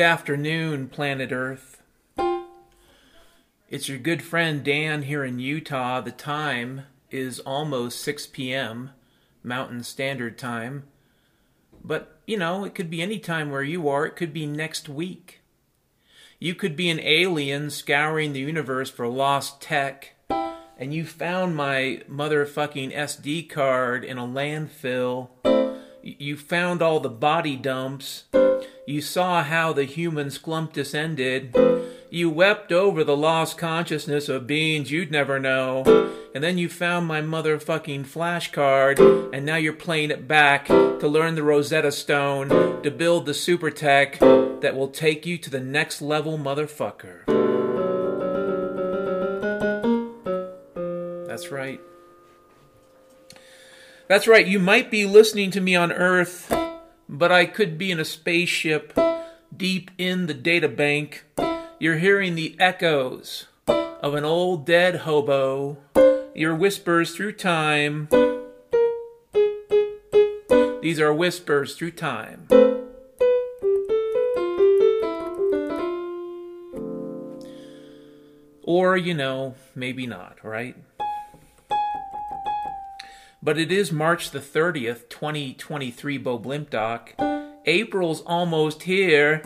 Good afternoon, planet Earth. It's your good friend Dan here in Utah. The time is almost 6 p.m. Mountain Standard Time. But, you know, it could be any time where you are. It could be next week. You could be an alien scouring the universe for lost tech, and you found my motherfucking SD card in a landfill. You found all the body dumps. You saw how the human sklumptus ended. You wept over the lost consciousness of beings you'd never know. And then you found my motherfucking flashcard, and now you're playing it back to learn the Rosetta Stone, to build the super tech that will take you to the next level, motherfucker. That's right. That's right, you might be listening to me on Earth, but I could be in a spaceship deep in the data bank. You're hearing the echoes of an old dead hobo, your whispers through time. These are whispers through time. Or, you know, maybe not, right? But it is March the 30th, 2023, Bo Blimp Doc. April's almost here.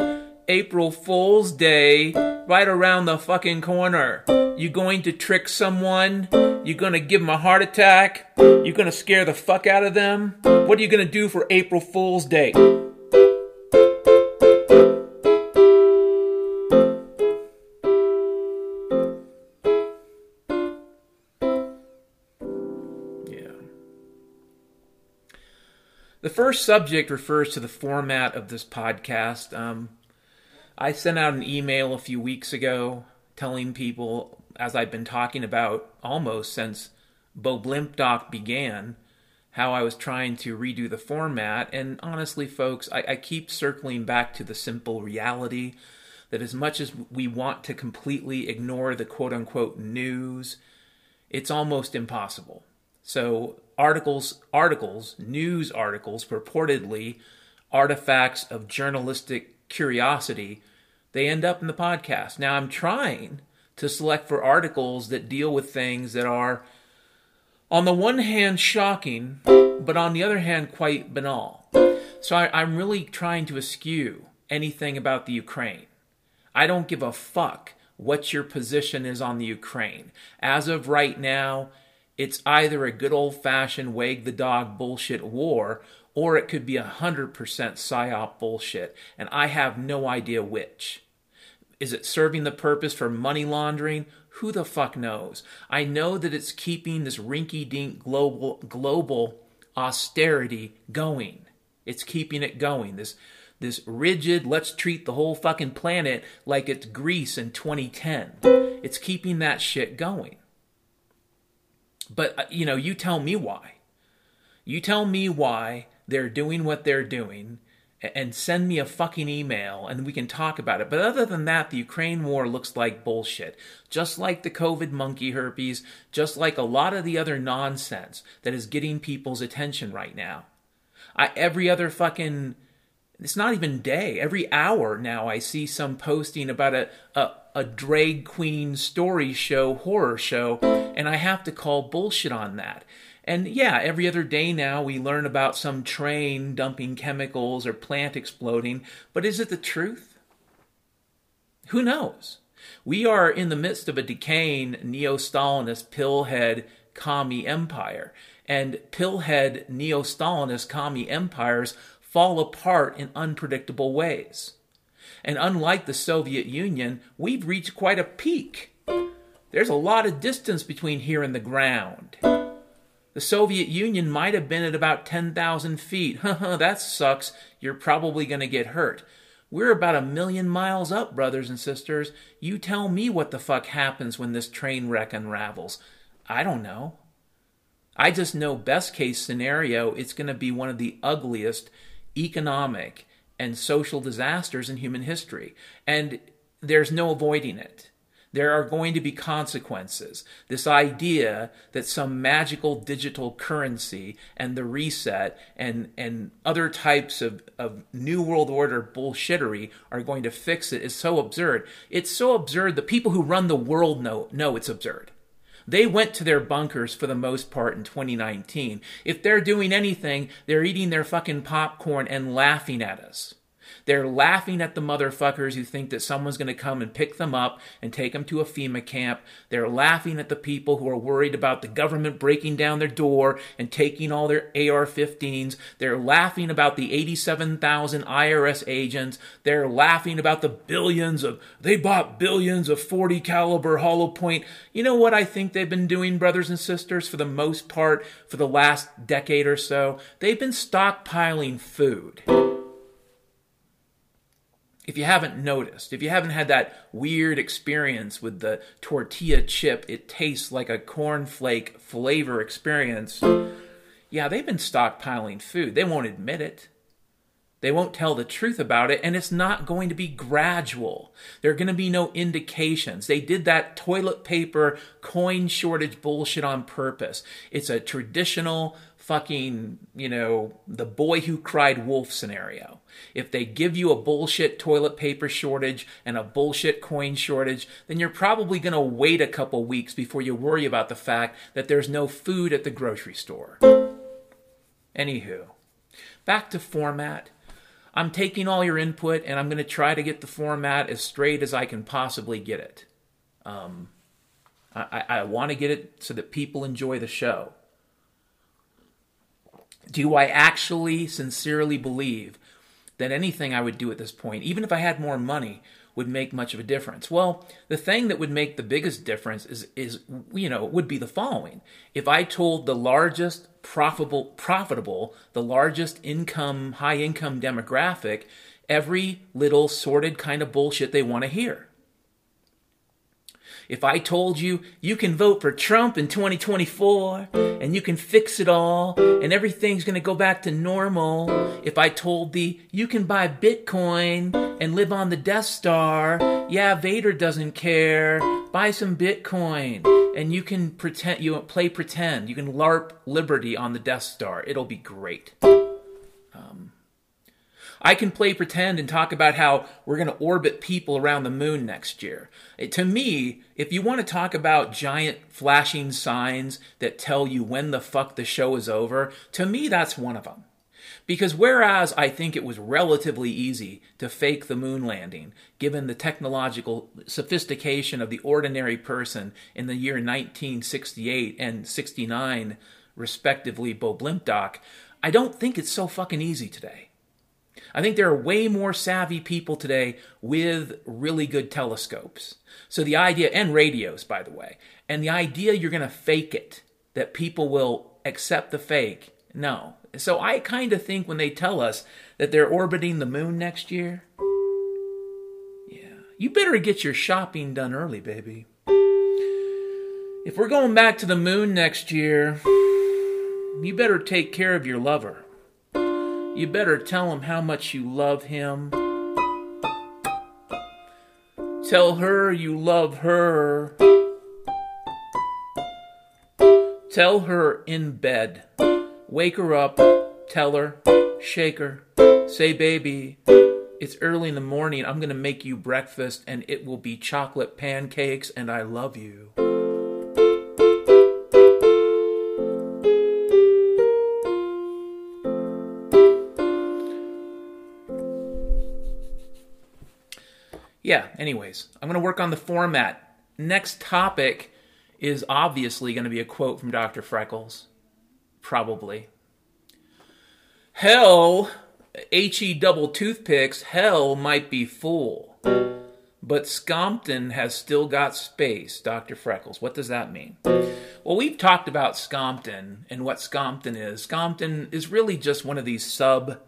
April Fool's Day, right around the fucking corner. You going to trick someone? You gonna give them a heart attack? You gonna scare the fuck out of them? What are you gonna do for April Fool's Day? First subject refers to the format of this podcast. Um, I sent out an email a few weeks ago telling people, as I've been talking about almost since Bo Blimp Doc began, how I was trying to redo the format. And honestly, folks, I, I keep circling back to the simple reality that as much as we want to completely ignore the quote unquote news, it's almost impossible. So articles, articles, news articles, purportedly artifacts of journalistic curiosity, they end up in the podcast. Now I'm trying to select for articles that deal with things that are, on the one hand, shocking, but on the other hand, quite banal. So I, am really trying to eschew anything about the Ukraine. I don't give a fuck what your position is on the Ukraine. As of right now, it's either a good old fashioned wag the dog bullshit war, or it could be a 100% psyop bullshit, and I have no idea which. Is it serving the purpose for money laundering? Who the fuck knows? I know that it's keeping this rinky dink global, global austerity going. It's keeping it going. This, this rigid, let's treat the whole fucking planet like it's Greece in 2010. It's keeping that shit going. But, uh, you know, you tell me why. You tell me why they're doing what they're doing and send me a fucking email and we can talk about it. But other than that, the Ukraine war looks like bullshit. Just like the COVID monkey herpes, just like a lot of the other nonsense that is getting people's attention right now. I, every other fucking, it's not even day, every hour now I see some posting about a, a, a drag queen story show, horror show, and I have to call bullshit on that. And yeah, every other day now we learn about some train dumping chemicals or plant exploding, but is it the truth? Who knows? We are in the midst of a decaying neo Stalinist pillhead commie empire, and pillhead neo Stalinist commie empires fall apart in unpredictable ways. And unlike the Soviet Union, we've reached quite a peak. There's a lot of distance between here and the ground. The Soviet Union might have been at about 10,000 feet. That sucks. You're probably going to get hurt. We're about a million miles up, brothers and sisters. You tell me what the fuck happens when this train wreck unravels. I don't know. I just know, best case scenario, it's going to be one of the ugliest economic and social disasters in human history. And there's no avoiding it. There are going to be consequences. This idea that some magical digital currency and the reset and, and other types of, of New World Order bullshittery are going to fix it is so absurd. It's so absurd that people who run the world know, know it's absurd. They went to their bunkers for the most part in 2019. If they're doing anything, they're eating their fucking popcorn and laughing at us. They're laughing at the motherfuckers who think that someone's going to come and pick them up and take them to a FEMA camp. They're laughing at the people who are worried about the government breaking down their door and taking all their AR 15s. They're laughing about the 87,000 IRS agents. They're laughing about the billions of, they bought billions of 40 caliber hollow point. You know what I think they've been doing, brothers and sisters, for the most part, for the last decade or so? They've been stockpiling food if you haven't noticed, if you haven't had that weird experience with the tortilla chip, it tastes like a cornflake flavor experience. Yeah, they've been stockpiling food. They won't admit it. They won't tell the truth about it, and it's not going to be gradual. There are going to be no indications. They did that toilet paper coin shortage bullshit on purpose. It's a traditional fucking, you know, the boy who cried wolf scenario. If they give you a bullshit toilet paper shortage and a bullshit coin shortage, then you're probably going to wait a couple weeks before you worry about the fact that there's no food at the grocery store. Anywho, back to format. I'm taking all your input and I'm going to try to get the format as straight as I can possibly get it. Um, I, I want to get it so that people enjoy the show. Do I actually sincerely believe that anything I would do at this point, even if I had more money, would make much of a difference? Well, the thing that would make the biggest difference is, is you know, would be the following. If I told the largest profitable, profitable, the largest income, high income demographic, every little sordid kind of bullshit they want to hear. If I told you you can vote for Trump in 2024 and you can fix it all and everything's going to go back to normal, if I told thee you can buy Bitcoin and live on the Death Star, yeah, Vader doesn't care, buy some Bitcoin and you can pretend you play pretend, you can LARP Liberty on the Death Star. It'll be great. I can play pretend and talk about how we're going to orbit people around the moon next year. It, to me, if you want to talk about giant flashing signs that tell you when the fuck the show is over, to me, that's one of them. Because whereas I think it was relatively easy to fake the moon landing, given the technological sophistication of the ordinary person in the year 1968 and 69, respectively, Bo Blimp Doc, I don't think it's so fucking easy today. I think there are way more savvy people today with really good telescopes. So the idea, and radios, by the way, and the idea you're going to fake it, that people will accept the fake, no. So I kind of think when they tell us that they're orbiting the moon next year, yeah, you better get your shopping done early, baby. If we're going back to the moon next year, you better take care of your lover. You better tell him how much you love him. Tell her you love her. Tell her in bed. Wake her up. Tell her. Shake her. Say, baby, it's early in the morning. I'm going to make you breakfast, and it will be chocolate pancakes, and I love you. Yeah, anyways, I'm going to work on the format. Next topic is obviously going to be a quote from Dr. Freckles. Probably. Hell, HE double toothpicks, hell might be full. But Scompton has still got space, Dr. Freckles. What does that mean? Well, we've talked about Scompton and what Scompton is. Scompton is really just one of these sub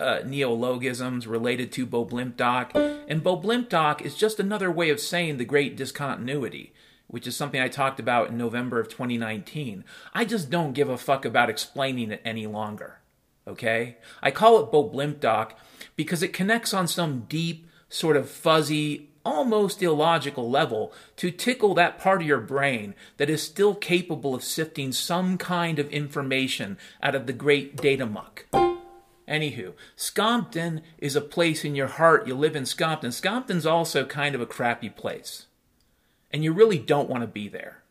uh, neologisms related to Bo Blimp Doc, and Bo Blimp Doc is just another way of saying the great discontinuity, which is something I talked about in November of 2019. I just don't give a fuck about explaining it any longer. Okay? I call it Bo Blimp Doc because it connects on some deep, sort of fuzzy, almost illogical level to tickle that part of your brain that is still capable of sifting some kind of information out of the great data muck. Anywho, Scompton is a place in your heart. You live in Scompton. Scompton's also kind of a crappy place. And you really don't want to be there.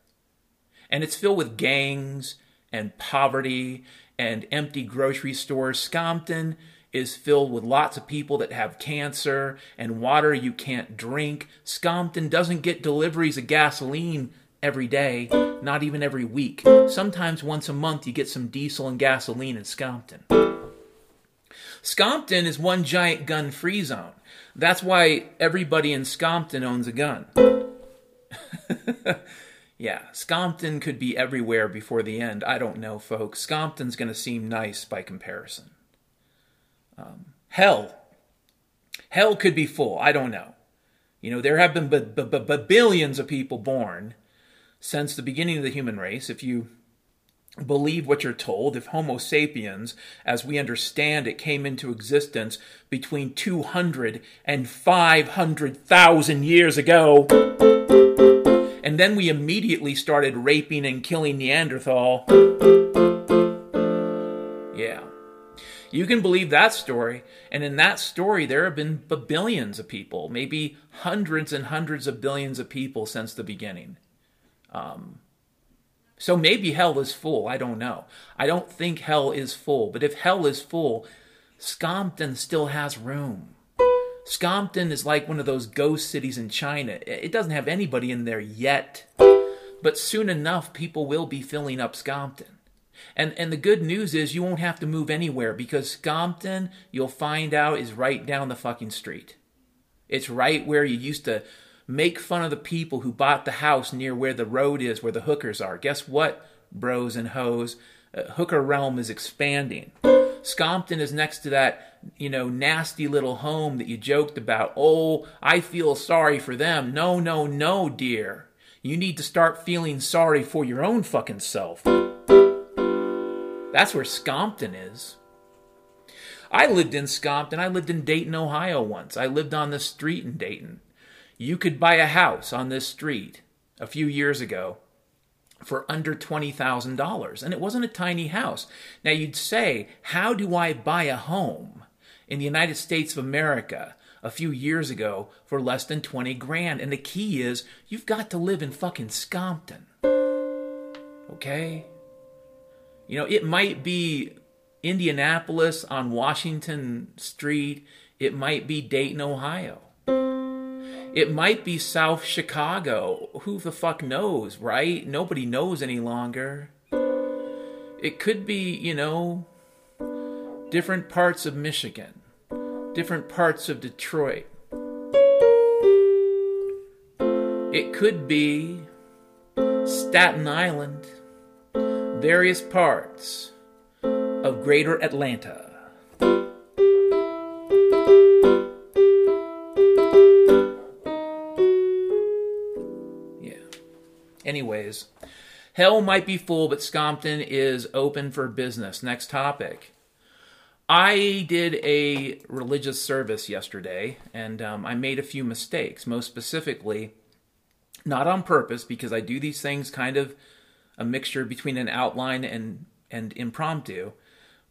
And it's filled with gangs and poverty and empty grocery stores. Scompton is filled with lots of people that have cancer and water you can't drink. Scompton doesn't get deliveries of gasoline every day, not even every week. Sometimes once a month you get some diesel and gasoline in Scompton. Scompton is one giant gun free zone. That's why everybody in Scompton owns a gun. yeah, Scompton could be everywhere before the end. I don't know, folks. Scompton's going to seem nice by comparison. Um, hell. Hell could be full. I don't know. You know, there have been b- b- b- billions of people born since the beginning of the human race. If you believe what you're told, if Homo sapiens, as we understand it, came into existence between 200 and 500,000 years ago, and then we immediately started raping and killing Neanderthal. Yeah. You can believe that story, and in that story, there have been billions of people, maybe hundreds and hundreds of billions of people since the beginning. Um, so maybe hell is full. I don't know. I don't think hell is full. But if hell is full, Scompton still has room. Scompton is like one of those ghost cities in China. It doesn't have anybody in there yet. But soon enough, people will be filling up Scompton. And, and the good news is you won't have to move anywhere because Scompton, you'll find out, is right down the fucking street. It's right where you used to make fun of the people who bought the house near where the road is, where the hookers are. Guess what, bros and hoes? Uh, hooker realm is expanding. Scompton is next to that, you know, nasty little home that you joked about. Oh, I feel sorry for them. No, no, no, dear. You need to start feeling sorry for your own fucking self. That's where Scompton is. I lived in Scompton. I lived in Dayton, Ohio once. I lived on the street in Dayton. You could buy a house on this street a few years ago for under $20,000, and it wasn't a tiny house. Now you'd say, How do I buy a home in the United States of America a few years ago for less than 20 grand? And the key is, you've got to live in fucking Scompton. Okay? You know, it might be Indianapolis on Washington Street, it might be Dayton, Ohio. It might be South Chicago. Who the fuck knows, right? Nobody knows any longer. It could be, you know, different parts of Michigan, different parts of Detroit. It could be Staten Island, various parts of greater Atlanta. Anyways, hell might be full, but Scompton is open for business. Next topic. I did a religious service yesterday, and um, I made a few mistakes. Most specifically, not on purpose, because I do these things kind of a mixture between an outline and and impromptu.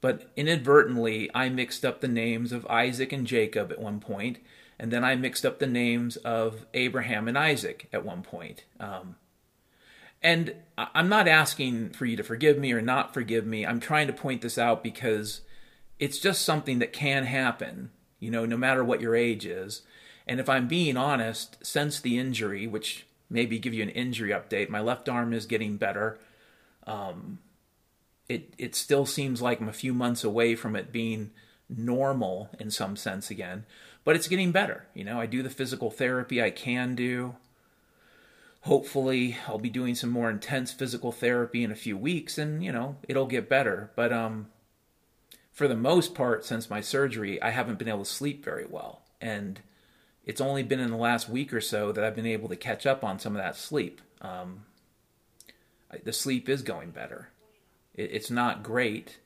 But inadvertently, I mixed up the names of Isaac and Jacob at one point, and then I mixed up the names of Abraham and Isaac at one point. Um, and I'm not asking for you to forgive me or not forgive me. I'm trying to point this out because it's just something that can happen, you know, no matter what your age is. And if I'm being honest, since the injury, which maybe give you an injury update, my left arm is getting better. Um, it it still seems like I'm a few months away from it being normal in some sense again, but it's getting better. You know, I do the physical therapy I can do hopefully I'll be doing some more intense physical therapy in a few weeks and you know it'll get better. But um for the most part since my surgery I haven't been able to sleep very well. And it's only been in the last week or so that I've been able to catch up on some of that sleep. Um the sleep is going better. It, it's not great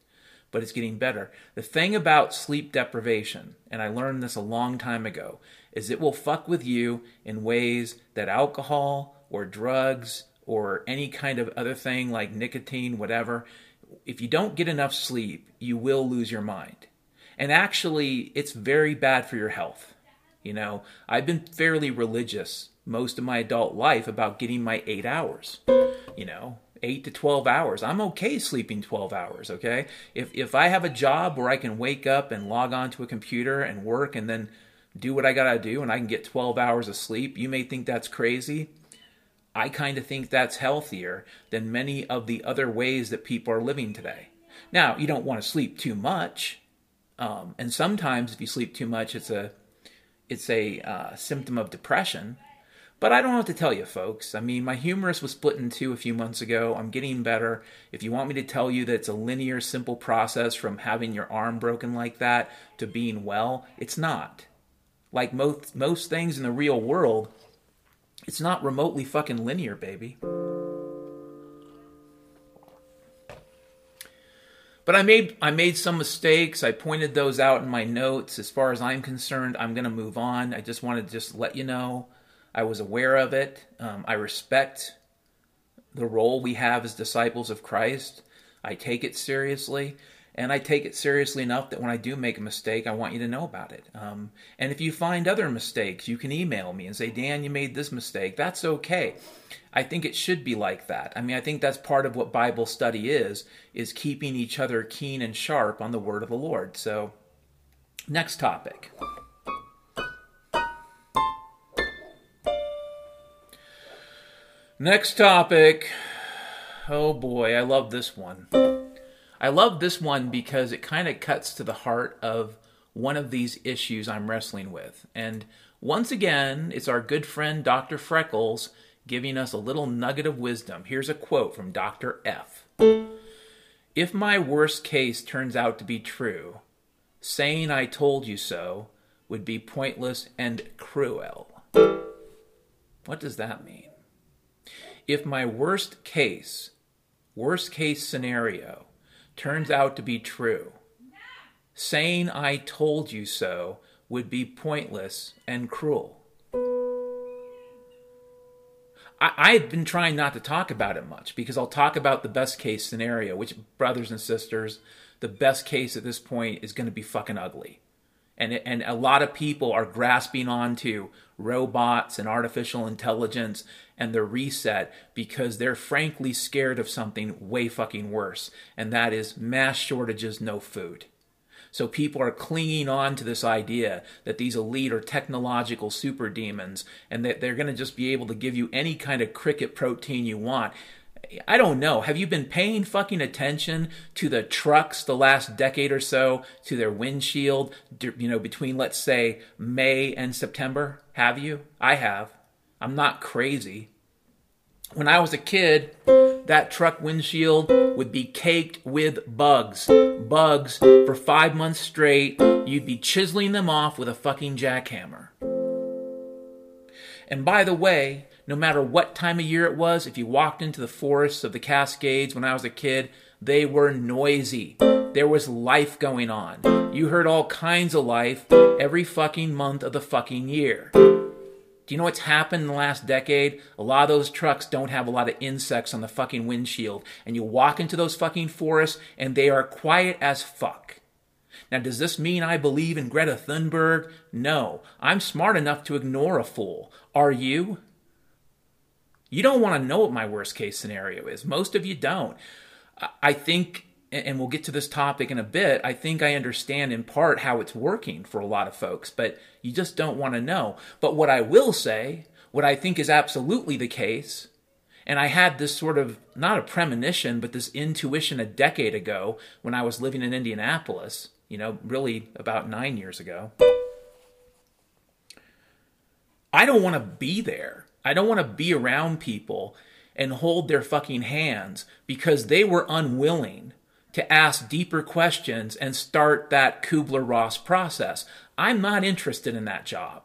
but it's getting better. The thing about sleep deprivation, and I learned this a long time ago, is it will fuck with you in ways that alcohol or drugs or any kind of other thing like nicotine, whatever, if you don't get enough sleep, you will lose your mind. And actually, it's very bad for your health. You know, I've been fairly religious most of my adult life about getting my eight hours. You know, eight to 12 hours. I'm okay sleeping 12 hours, okay? If, if I have a job where I can wake up and log on to a computer and work and then do what I gotta do and I can get 12 hours of sleep, you may think that's crazy. I kind of think that's healthier than many of the other ways that people are living today. Now, you don't want to sleep too much, um, and sometimes if you sleep too much, it's a it's a uh, symptom of depression. But I don't have to tell you, folks. I mean, my humerus was split in two a few months ago. I'm getting better. If you want me to tell you that it's a linear, simple process from having your arm broken like that to being well, it's not. Like most most things in the real world, it's not remotely fucking linear, baby. But I made I made some mistakes. I pointed those out in my notes. As far as I'm concerned, I'm going to move on. I just wanted to just let you know I was aware of it. Um, I respect the role we have as disciples of Christ. I take it seriously and I take it seriously enough that when I do make a mistake, I want you to know about it. Um, and if you find other mistakes, you can email me and say, Dan, you made this mistake. That's okay. I think it should be like that. I mean, I think that's part of what Bible study is, is keeping each other keen and sharp on the word of the Lord. So, next topic. Next topic. Oh boy, I love this one. I love this one because it kind of cuts to the heart of one of these issues I'm wrestling with. And once again, it's our good friend Dr. Freckles giving us a little nugget of wisdom. Here's a quote from Dr. F. If my worst case turns out to be true, saying I told you so would be pointless and cruel. What does that mean? If my worst case, worst case scenario, turns out to be true. Saying I told you so would be pointless and cruel. I, I've been trying not to talk about it much because I'll talk about the best case scenario, which, brothers and sisters, the best case at this point is going to be fucking ugly. And, and a lot of people are grasping onto robots and artificial intelligence and the reset because they're frankly scared of something way fucking worse, and that is mass shortages, no food. So people are clinging on to this idea that these elite are technological super demons and that they're going to just be able to give you any kind of cricket protein you want. I don't know. Have you been paying fucking attention to the trucks the last decade or so, to their windshield, you know, between, let's say, May and September? Have you? I have. I'm not crazy. When I was a kid, that truck windshield would be caked with bugs. Bugs for five months straight. You'd be chiseling them off with a fucking jackhammer. And by the way, no matter what time of year it was, if you walked into the forests of the Cascades when I was a kid, they were noisy. There was life going on. You heard all kinds of life every fucking month of the fucking year. Do you know what's happened in the last decade? A lot of those trucks don't have a lot of insects on the fucking windshield. And you walk into those fucking forests and they are quiet as fuck. Now, does this mean I believe in Greta Thunberg? No. I'm smart enough to ignore a fool. Are you? You don't want to know what my worst case scenario is. Most of you don't. I think, and we'll get to this topic in a bit, I think I understand in part how it's working for a lot of folks, but you just don't want to know. But what I will say, what I think is absolutely the case, and I had this sort of, not a premonition, but this intuition a decade ago when I was living in Indianapolis, you know, really about nine years ago. I don't want to be there. I don't want to be around people and hold their fucking hands because they were unwilling to ask deeper questions and start that Kubler Ross process. I'm not interested in that job.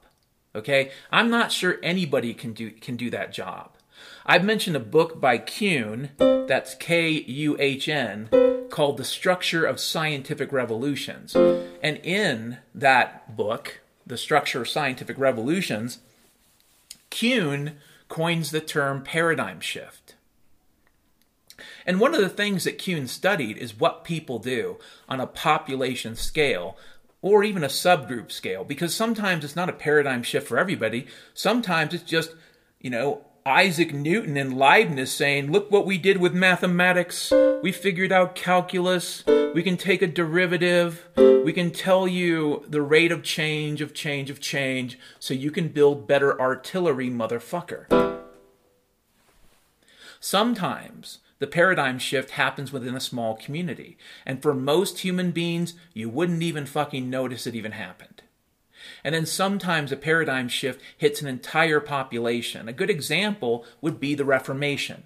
Okay? I'm not sure anybody can do can do that job. I've mentioned a book by Kuhn, that's K U H N, called The Structure of Scientific Revolutions. And in that book, The Structure of Scientific Revolutions, Kuhn coins the term paradigm shift. And one of the things that Kuhn studied is what people do on a population scale or even a subgroup scale, because sometimes it's not a paradigm shift for everybody. Sometimes it's just, you know, Isaac Newton and Leibniz saying, look what we did with mathematics. We figured out calculus. We can take a derivative. We can tell you the rate of change of change of change so you can build better artillery, motherfucker. Sometimes the paradigm shift happens within a small community. And for most human beings, you wouldn't even fucking notice it even happened. And then sometimes a paradigm shift hits an entire population. A good example would be the Reformation.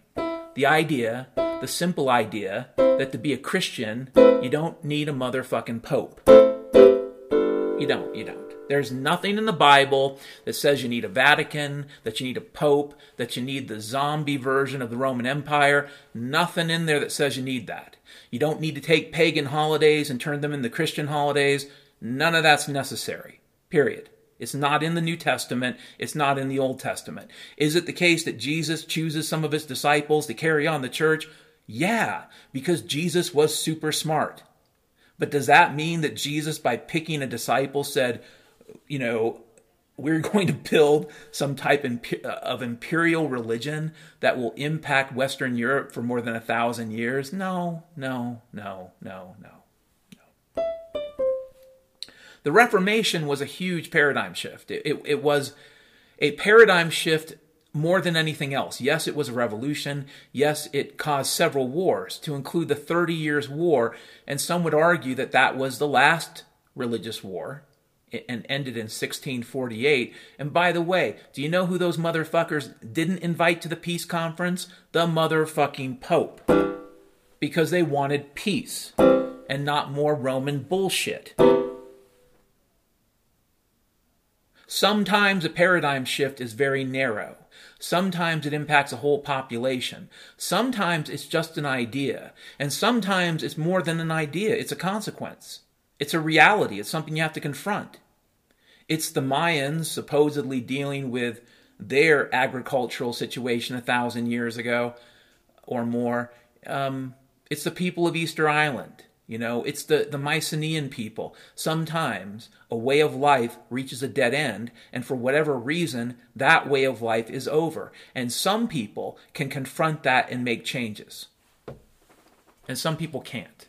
The idea, the simple idea, that to be a Christian, you don't need a motherfucking pope. You don't, you don't. There's nothing in the Bible that says you need a Vatican, that you need a Pope, that you need the zombie version of the Roman Empire. Nothing in there that says you need that. You don't need to take pagan holidays and turn them into Christian holidays. None of that's necessary. Period. It's not in the New Testament. It's not in the Old Testament. Is it the case that Jesus chooses some of his disciples to carry on the church? Yeah, because Jesus was super smart. But does that mean that Jesus, by picking a disciple, said, you know, we're going to build some type uh, of imperial religion that will impact Western Europe for more than a thousand years? No, no, no, no, no, no. The Reformation was a huge paradigm shift. It, it, it was a paradigm shift more than anything else. Yes, it was a revolution. Yes, it caused several wars, to include the Thirty Years' War, and some would argue that that was the last religious war and ended in 1648. And by the way, do you know who those motherfuckers didn't invite to the peace conference? The motherfucking Pope. Because they wanted peace and not more Roman bullshit. Sometimes a paradigm shift is very narrow. Sometimes it impacts a whole population. Sometimes it's just an idea. And sometimes it's more than an idea, it's a consequence. It's a reality. It's something you have to confront. It's the Mayans supposedly dealing with their agricultural situation a thousand years ago or more. Um, it's the people of Easter Island. You know, it's the, the Mycenaean people. Sometimes a way of life reaches a dead end, and for whatever reason, that way of life is over. And some people can confront that and make changes, and some people can't.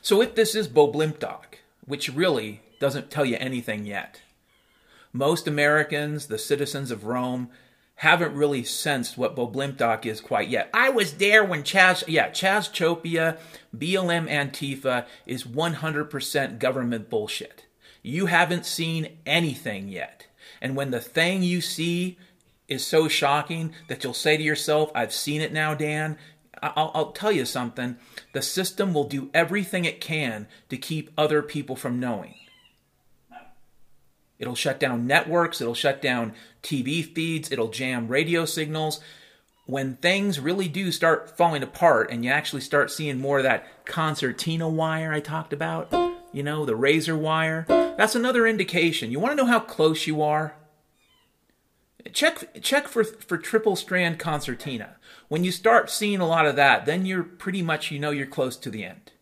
So if this is Bo Blimpdock, which really doesn't tell you anything yet, most Americans, the citizens of Rome, haven't really sensed what Bo Blimpdock is quite yet. I was there when Chaz, yeah, Chaz Chopia, BLM Antifa is 100% government bullshit. You haven't seen anything yet. And when the thing you see is so shocking that you'll say to yourself, I've seen it now, Dan, I'll, I'll, tell you something. The system will do everything it can to keep other people from knowing. It'll shut down networks, it'll shut down TV feeds, it'll jam radio signals. When things really do start falling apart and you actually start seeing more of that concertina wire I talked about, you know, the razor wire, that's another indication. You want to know how close you are? Check check for for triple strand concertina. When you start seeing a lot of that, then you're pretty much you know you're close to the end.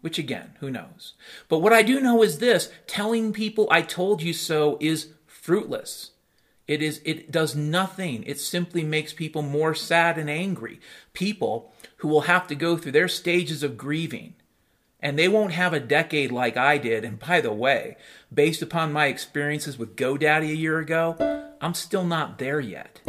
Which again, who knows? But what I do know is this, telling people I told you so is fruitless. It is it does nothing. It simply makes people more sad and angry. People who will have to go through their stages of grieving and they won't have a decade like I did. And by the way, based upon my experiences with GoDaddy a year ago, I'm still not there yet.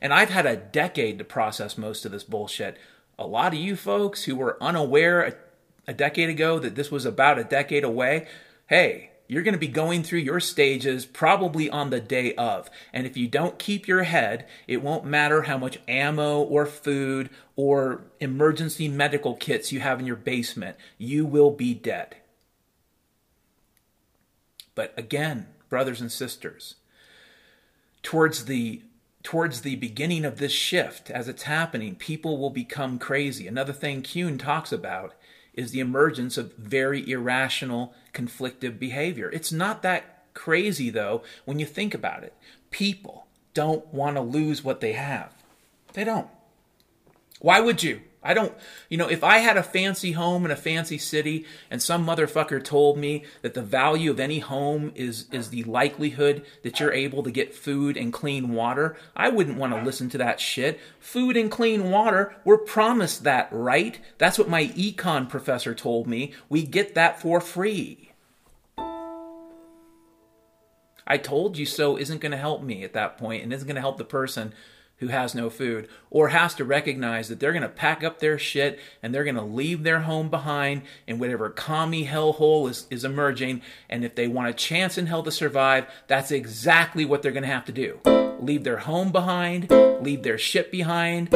And I've had a decade to process most of this bullshit. A lot of you folks who were unaware a, decade ago that this was about a decade away, hey, you're going to be going through your stages probably on the day of. And if you don't keep your head, it won't matter how much ammo or food or emergency medical kits you have in your basement. You will be dead. But again, brothers and sisters, towards the towards the beginning of this shift, as it's happening, people will become crazy. Another thing Kuhn talks about is the emergence of very irrational, conflictive behavior. It's not that crazy, though, when you think about it. People don't want to lose what they have. They don't. Why would you? I don't, you know, if I had a fancy home in a fancy city and some motherfucker told me that the value of any home is is the likelihood that you're able to get food and clean water, I wouldn't want to listen to that shit. Food and clean water, we're promised that, right? That's what my econ professor told me. We get that for free. I told you so isn't going to help me at that point and isn't going to help the person who has no food or has to recognize that they're going to pack up their shit and they're going to leave their home behind in whatever commie hellhole is, is emerging. And if they want a chance in hell to survive, that's exactly what they're going to have to do. Leave their home behind, leave their shit behind.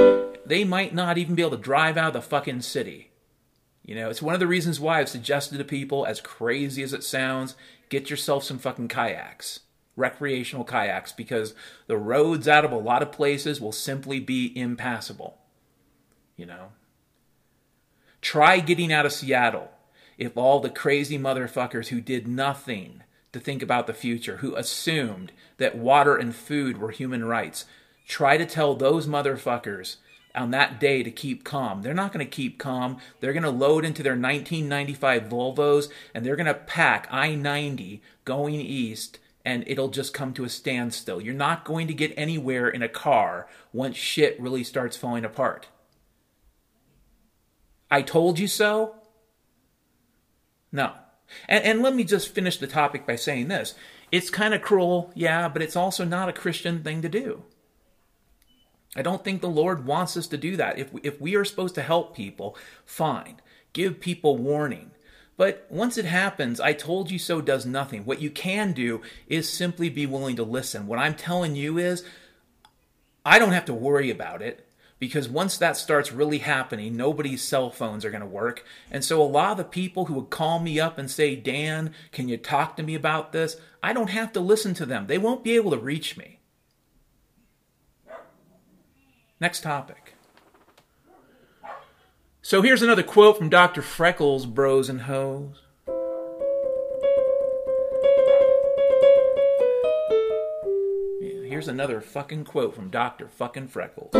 They might not even be able to drive out of the fucking city. You know, it's one of the reasons why I've suggested to people, as crazy as it sounds, get yourself some fucking kayaks recreational kayaks because the roads out of a lot of places will simply be impassable. You know? Try getting out of Seattle if all the crazy motherfuckers who did nothing to think about the future, who assumed that water and food were human rights, try to tell those motherfuckers on that day to keep calm. They're not going to keep calm. They're going to load into their 1995 Volvos and they're going to pack I 90 going east and it'll just come to a standstill. You're not going to get anywhere in a car once shit really starts falling apart. I told you so? No. And, and let me just finish the topic by saying this. It's kind of cruel, yeah, but it's also not a Christian thing to do. I don't think the Lord wants us to do that. If we, if we are supposed to help people, fine. Give people warning. But once it happens, I told you so does nothing. What you can do is simply be willing to listen. What I'm telling you is, I don't have to worry about it because once that starts really happening, nobody's cell phones are going to work. And so a lot of the people who would call me up and say, Dan, can you talk to me about this? I don't have to listen to them. They won't be able to reach me. Next topic. So here's another quote from Dr. Freckles, Bros and Hoes. here's another fucking quote from Dr. fucking Freckles.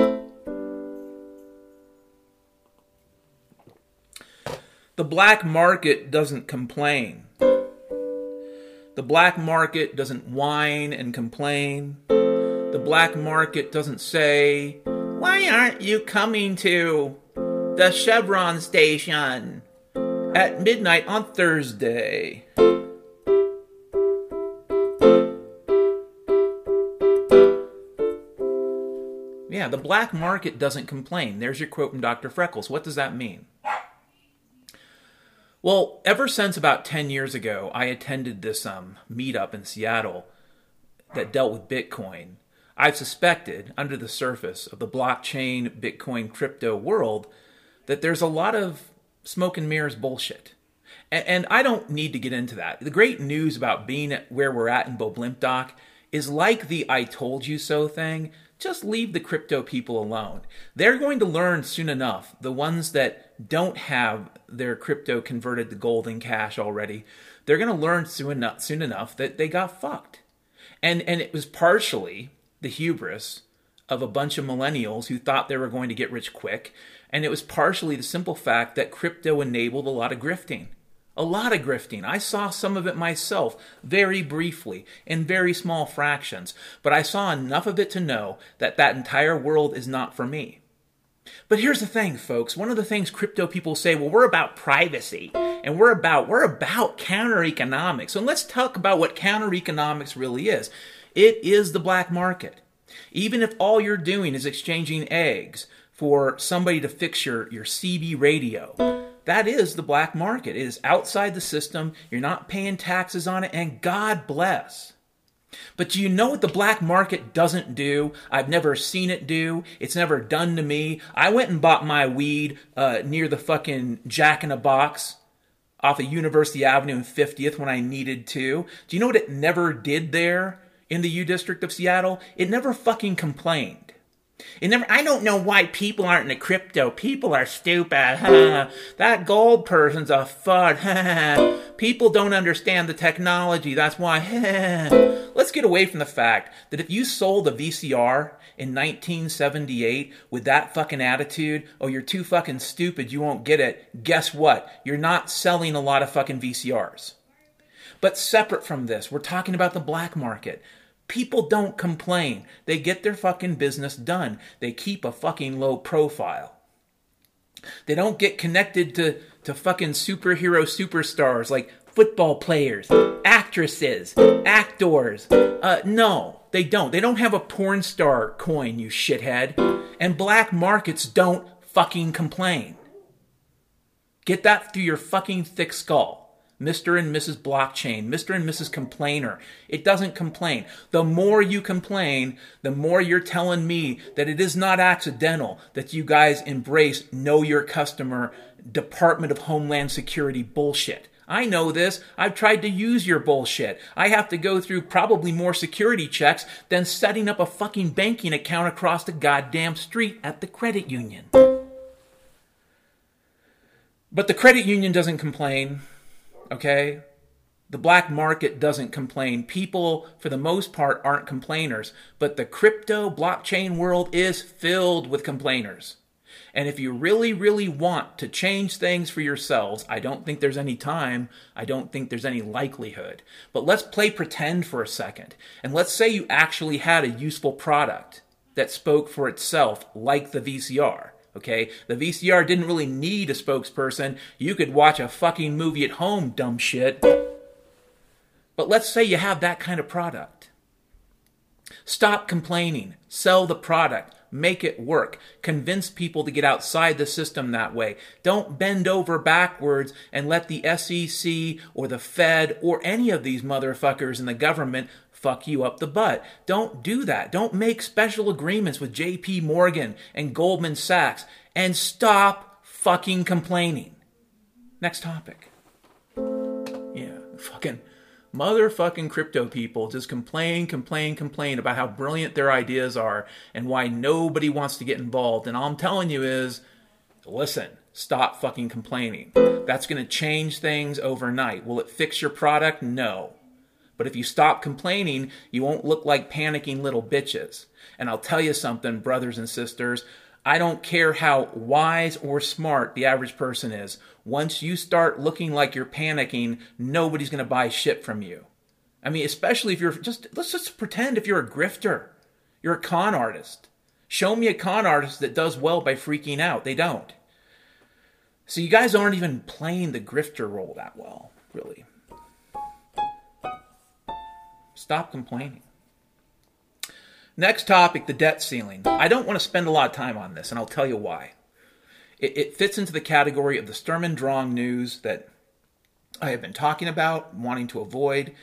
The black market doesn't complain. The black market doesn't whine and complain. The black market doesn't say, Why aren't you coming to? The Chevron station at midnight on Thursday. Yeah, the black market doesn't complain. There's your quote from Dr. Freckles. What does that mean? Well, ever since about 10 years ago, I attended this um, meetup in Seattle that dealt with Bitcoin. I've suspected, under the surface of the blockchain, Bitcoin, crypto world, that there's a lot of smoke and mirrors bullshit. And, and I don't need to get into that. The great news about being at where we're at in Doc is like the I told you so thing. Just leave the crypto people alone. They're going to learn soon enough. The ones that don't have their crypto converted to gold and cash already, they're going to learn soon enough, soon enough that they got fucked. And and it was partially the hubris of a bunch of millennials who thought they were going to get rich quick and it was partially the simple fact that crypto enabled a lot of grifting. A lot of grifting. I saw some of it myself, very briefly, in very small fractions, but I saw enough of it to know that that entire world is not for me. But here's the thing, folks. One of the things crypto people say, well, we're about privacy and we're about we're about counter economics. And let's talk about what counter economics really is. It is the black market. Even if all you're doing is exchanging eggs for somebody to fix your, your CB radio. That is the black market. It is outside the system. You're not paying taxes on it, and God bless. But do you know what the black market doesn't do? I've never seen it do. It's never done to me. I went and bought my weed uh, near the fucking Jack in a Box off of University Avenue and 50th when I needed to. Do you know what it never did there? in the U District of Seattle, it never fucking complained. It never, I don't know why people aren't into crypto. People are stupid. that gold person's a fud. people don't understand the technology. That's why. Let's get away from the fact that if you sold a VCR in 1978 with that fucking attitude, oh, you're too fucking stupid, you won't get it. Guess what? You're not selling a lot of fucking VCRs. But separate from this, we're talking about the black market. People don't complain. They get their fucking business done. They keep a fucking low profile. They don't get connected to, to fucking superhero superstars like football players, actresses, actors. Uh, no, they don't. They don't have a porn star coin, you shithead. And black markets don't fucking complain. Get that through your fucking thick skull. Mr. and Mrs. Blockchain, Mr. and Mrs. Complainer. It doesn't complain. The more you complain, the more you're telling me that it is not accidental that you guys embrace know your customer Department of Homeland Security bullshit. I know this. I've tried to use your bullshit. I have to go through probably more security checks than setting up a fucking banking account across the goddamn street at the credit union. But the credit union doesn't complain okay? The black market doesn't complain. People, for the most part, aren't complainers. But the crypto blockchain world is filled with complainers. And if you really, really want to change things for yourselves, I don't think there's any time. I don't think there's any likelihood. But let's play pretend for a second. And let's say you actually had a useful product that spoke for itself, like the VCR. Okay? The VCR didn't really need a spokesperson. You could watch a fucking movie at home, dumb shit. But let's say you have that kind of product. Stop complaining. Sell the product. Make it work. Convince people to get outside the system that way. Don't bend over backwards and let the SEC or the Fed or any of these motherfuckers in the government fuck you up the butt. Don't do that. Don't make special agreements with JP Morgan and Goldman Sachs and stop fucking complaining. Next topic. Yeah, fucking motherfucking crypto people just complain, complain, complain about how brilliant their ideas are and why nobody wants to get involved. And all I'm telling you is listen, stop fucking complaining. That's going to change things overnight. Will it fix your product? No. But if you stop complaining, you won't look like panicking little bitches. And I'll tell you something, brothers and sisters, I don't care how wise or smart the average person is. Once you start looking like you're panicking, nobody's going to buy shit from you. I mean, especially if you're just, let's just pretend if you're a grifter, you're a con artist. Show me a con artist that does well by freaking out. They don't. So you guys aren't even playing the grifter role that well, really. Stop complaining. Next topic the debt ceiling. I don't want to spend a lot of time on this, and I'll tell you why. It, it fits into the category of the Sturm und Drang news that I have been talking about, wanting to avoid.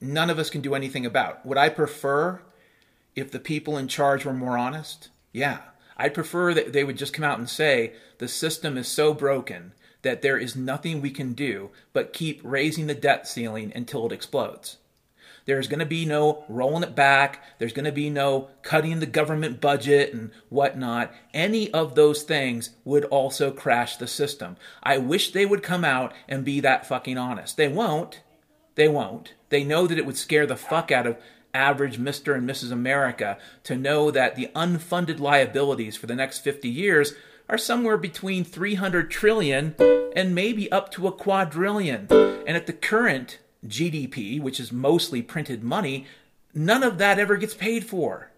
None of us can do anything about. Would I prefer if the people in charge were more honest? Yeah. I'd prefer that they would just come out and say the system is so broken that there is nothing we can do but keep raising the debt ceiling until it explodes. There's going to be no rolling it back. There's going to be no cutting the government budget and whatnot. Any of those things would also crash the system. I wish they would come out and be that fucking honest. They won't. They won't. They know that it would scare the fuck out of average Mr. and Mrs. America to know that the unfunded liabilities for the next 50 years are somewhere between 300 trillion and maybe up to a quadrillion. And at the current GDP, which is mostly printed money, none of that ever gets paid for.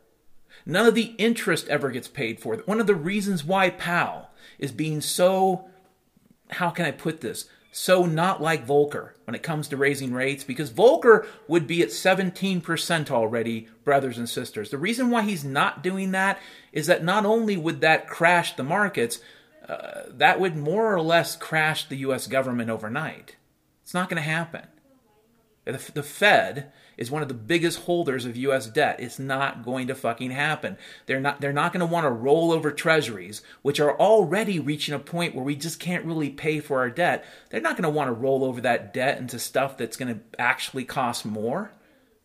None of the interest ever gets paid for. One of the reasons why Powell is being so, how can I put this, so not like Volcker when it comes to raising rates, because Volcker would be at 17% already, brothers and sisters. The reason why he's not doing that is that not only would that crash the markets, uh, that would more or less crash the US government overnight. It's not going to happen. The, the Fed is one of the biggest holders of U.S. debt. It's not going to fucking happen. They're not. They're not going to want to roll over Treasuries, which are already reaching a point where we just can't really pay for our debt. They're not going to want to roll over that debt into stuff that's going to actually cost more.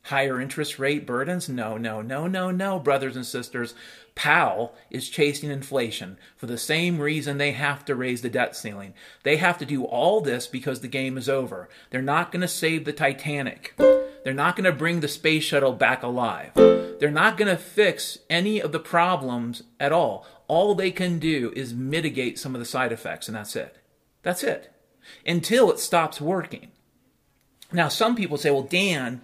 higher interest rate burdens? No, no, no, no, no, brothers and sisters. Powell is chasing inflation for the same reason they have to raise the debt ceiling. They have to do all this because the game is over. They're not going to save the Titanic. They're not going to bring the space shuttle back alive. They're not going to fix any of the problems at all. All they can do is mitigate some of the side effects, and that's it. That's it. Until it stops working. Now, some people say, well, Dan,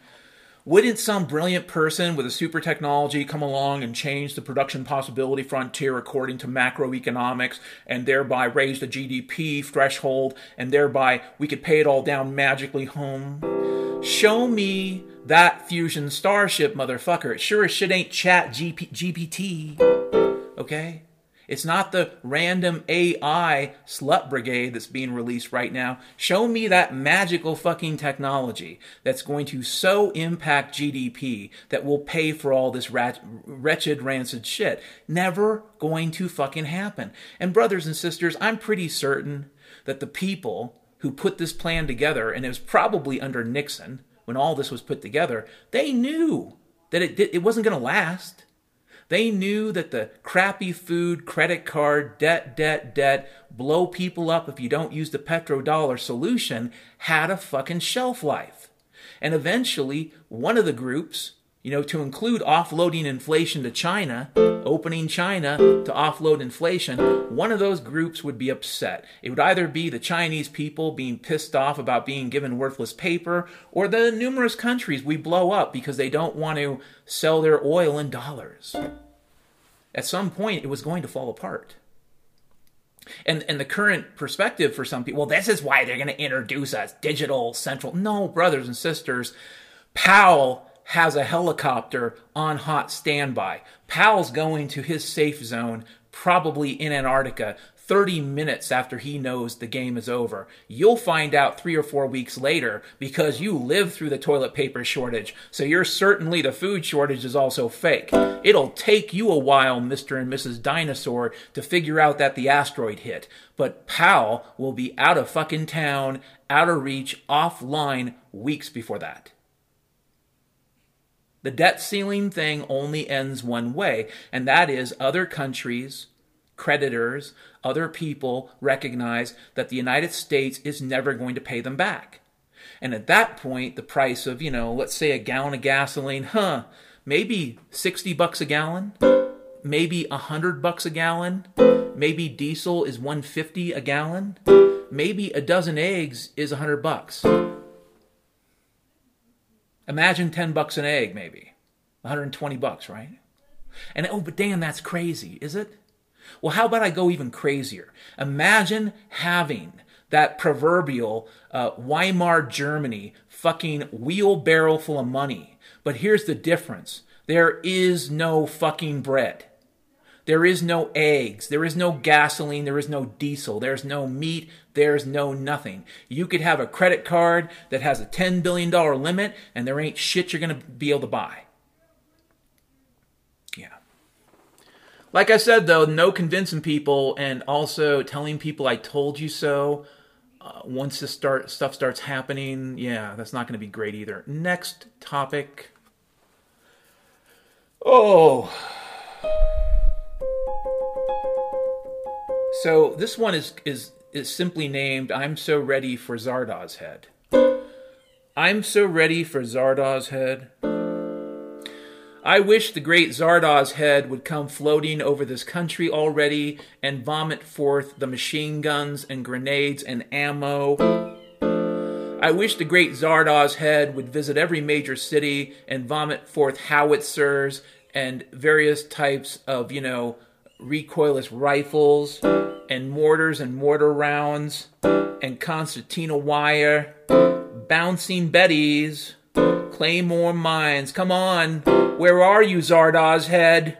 wouldn't some brilliant person with a super technology come along and change the production possibility frontier according to macroeconomics and thereby raise the GDP threshold and thereby we could pay it all down magically home? Show me that fusion starship, motherfucker. It sure as shit ain't chat GP- GPT. Okay? It's not the random AI slut brigade that's being released right now. Show me that magical fucking technology that's going to so impact GDP that will pay for all this rat- wretched, rancid shit. Never going to fucking happen. And brothers and sisters, I'm pretty certain that the people who put this plan together, and it was probably under Nixon when all this was put together, they knew that it, it wasn't going to last. They knew that the crappy food, credit card, debt, debt, debt, blow people up if you don't use the petrodollar solution had a fucking shelf life. And eventually, one of the groups, you know, to include offloading inflation to China, opening China to offload inflation, one of those groups would be upset. It would either be the Chinese people being pissed off about being given worthless paper, or the numerous countries we blow up because they don't want to sell their oil in dollars. At some point, it was going to fall apart. And and the current perspective for some people, well, this is why they're going to introduce us digital central. No, brothers and sisters, Powell has a helicopter on hot standby. Powell's going to his safe zone, probably in Antarctica, 30 minutes after he knows the game is over. You'll find out three or four weeks later because you lived through the toilet paper shortage, so you're certainly the food shortage is also fake. It'll take you a while, Mr. and Mrs. Dinosaur, to figure out that the asteroid hit. But Powell will be out of fucking town, out of reach, offline weeks before that. The debt ceiling thing only ends one way, and that is other countries, creditors, other people recognize that the United States is never going to pay them back. And at that point, the price of, you know, let's say a gallon of gasoline, huh, maybe 60 bucks a gallon, maybe 100 bucks a gallon, maybe diesel is 150 a gallon, maybe a dozen eggs is 100 bucks. Imagine 10 bucks an egg, maybe. 120 bucks, right? And oh, but Dan, that's crazy, is it? Well, how about I go even crazier? Imagine having that proverbial uh, Weimar Germany fucking wheelbarrow full of money. But here's the difference there is no fucking bread. There is no eggs. There is no gasoline. There is no diesel. There's no meat. There's no nothing. You could have a credit card that has a $10 billion limit, and there ain't shit you're going to be able to buy. Yeah. Like I said, though, no convincing people and also telling people I told you so. Uh, once this start stuff starts happening, yeah, that's not going to be great either. Next topic. Oh. So this one is is is simply named "I'm so ready for Zardoz head." I'm so ready for Zardoz head. I wish the great Zardoz head would come floating over this country already and vomit forth the machine guns and grenades and ammo. I wish the great Zardoz head would visit every major city and vomit forth howitzers and various types of, you know, recoilless rifles and mortars and mortar rounds and concertina wire, bouncing betties, claymore mines. Come on, where are you, Zardoz head?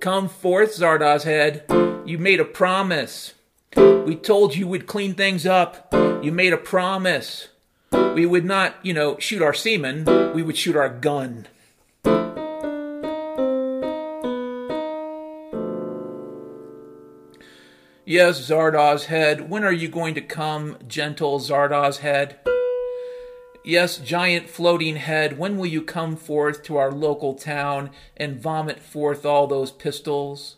Come forth, Zardoz head. You made a promise. We told you we'd clean things up. You made a promise. We would not, you know, shoot our semen. We would shoot our gun. Yes, Zardoz head, when are you going to come, gentle Zardoz head? Yes, giant floating head, when will you come forth to our local town and vomit forth all those pistols?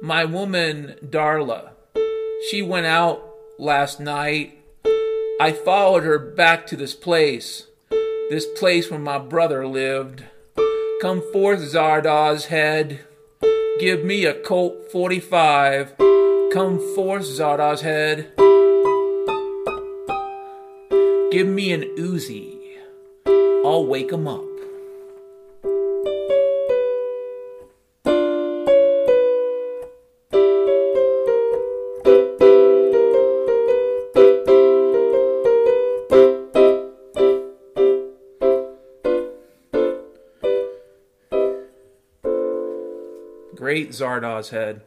My woman, Darla, she went out last night. I followed her back to this place, this place where my brother lived. Come forth, Zardoz head. Give me a Colt 45. Come forth, Zardoz head. Give me an Uzi. I'll wake 'em up. Great Zardoz head.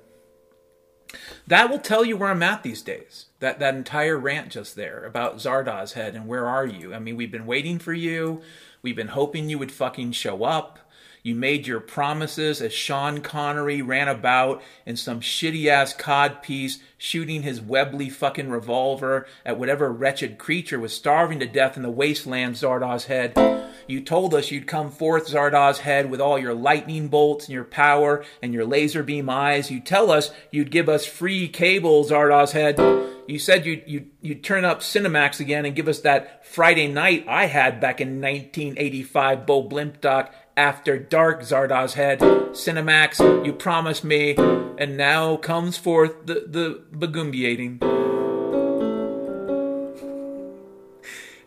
That will tell you where I'm at these days. That that entire rant just there about Zardoz head and where are you? I mean, we've been waiting for you. We've been hoping you would fucking show up. You made your promises as Sean Connery ran about in some shitty ass cod piece, shooting his Webley fucking revolver at whatever wretched creature was starving to death in the wasteland, Zardoz head. You told us you'd come forth, Zardoz head, with all your lightning bolts and your power and your laser beam eyes. You tell us you'd give us free cable, Zardoz head. You said you'd, you'd, you'd turn up Cinemax again and give us that Friday night I had back in 1985 Bo Blimp doc after dark, Zardoz head. Cinemax, you promised me, and now comes forth the, the begumbiating.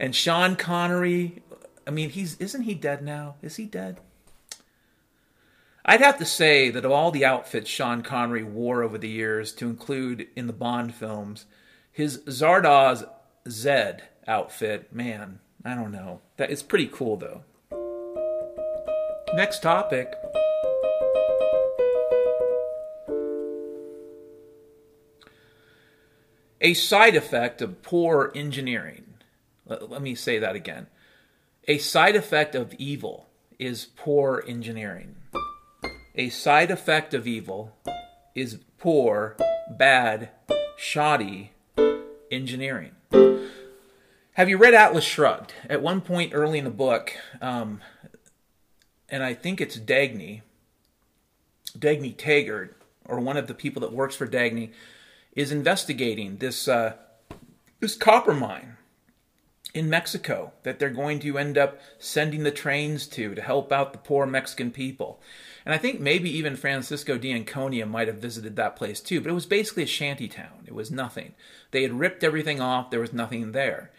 And Sean Connery, I mean, he's isn't he dead now? Is he dead? I'd have to say that of all the outfits Sean Connery wore over the years, to include in the Bond films, his Zardoz Zed outfit, man, I don't know. That is pretty cool though. Next topic. A side effect of poor engineering. Let, let, me say that again. A side effect of evil is poor engineering. A side effect of evil is poor, bad, shoddy engineering. Have you read Atlas Shrugged? At one point early in the book, um, and I think it's Dagny, Dagny Taggart, or one of the people that works for Dagny, is investigating this uh, this copper mine in Mexico that they're going to end up sending the trains to to help out the poor Mexican people. And I think maybe even Francisco d'Anconia might have visited that place too, but it was basically a shanty town. It was nothing. They had ripped everything off, there was nothing there.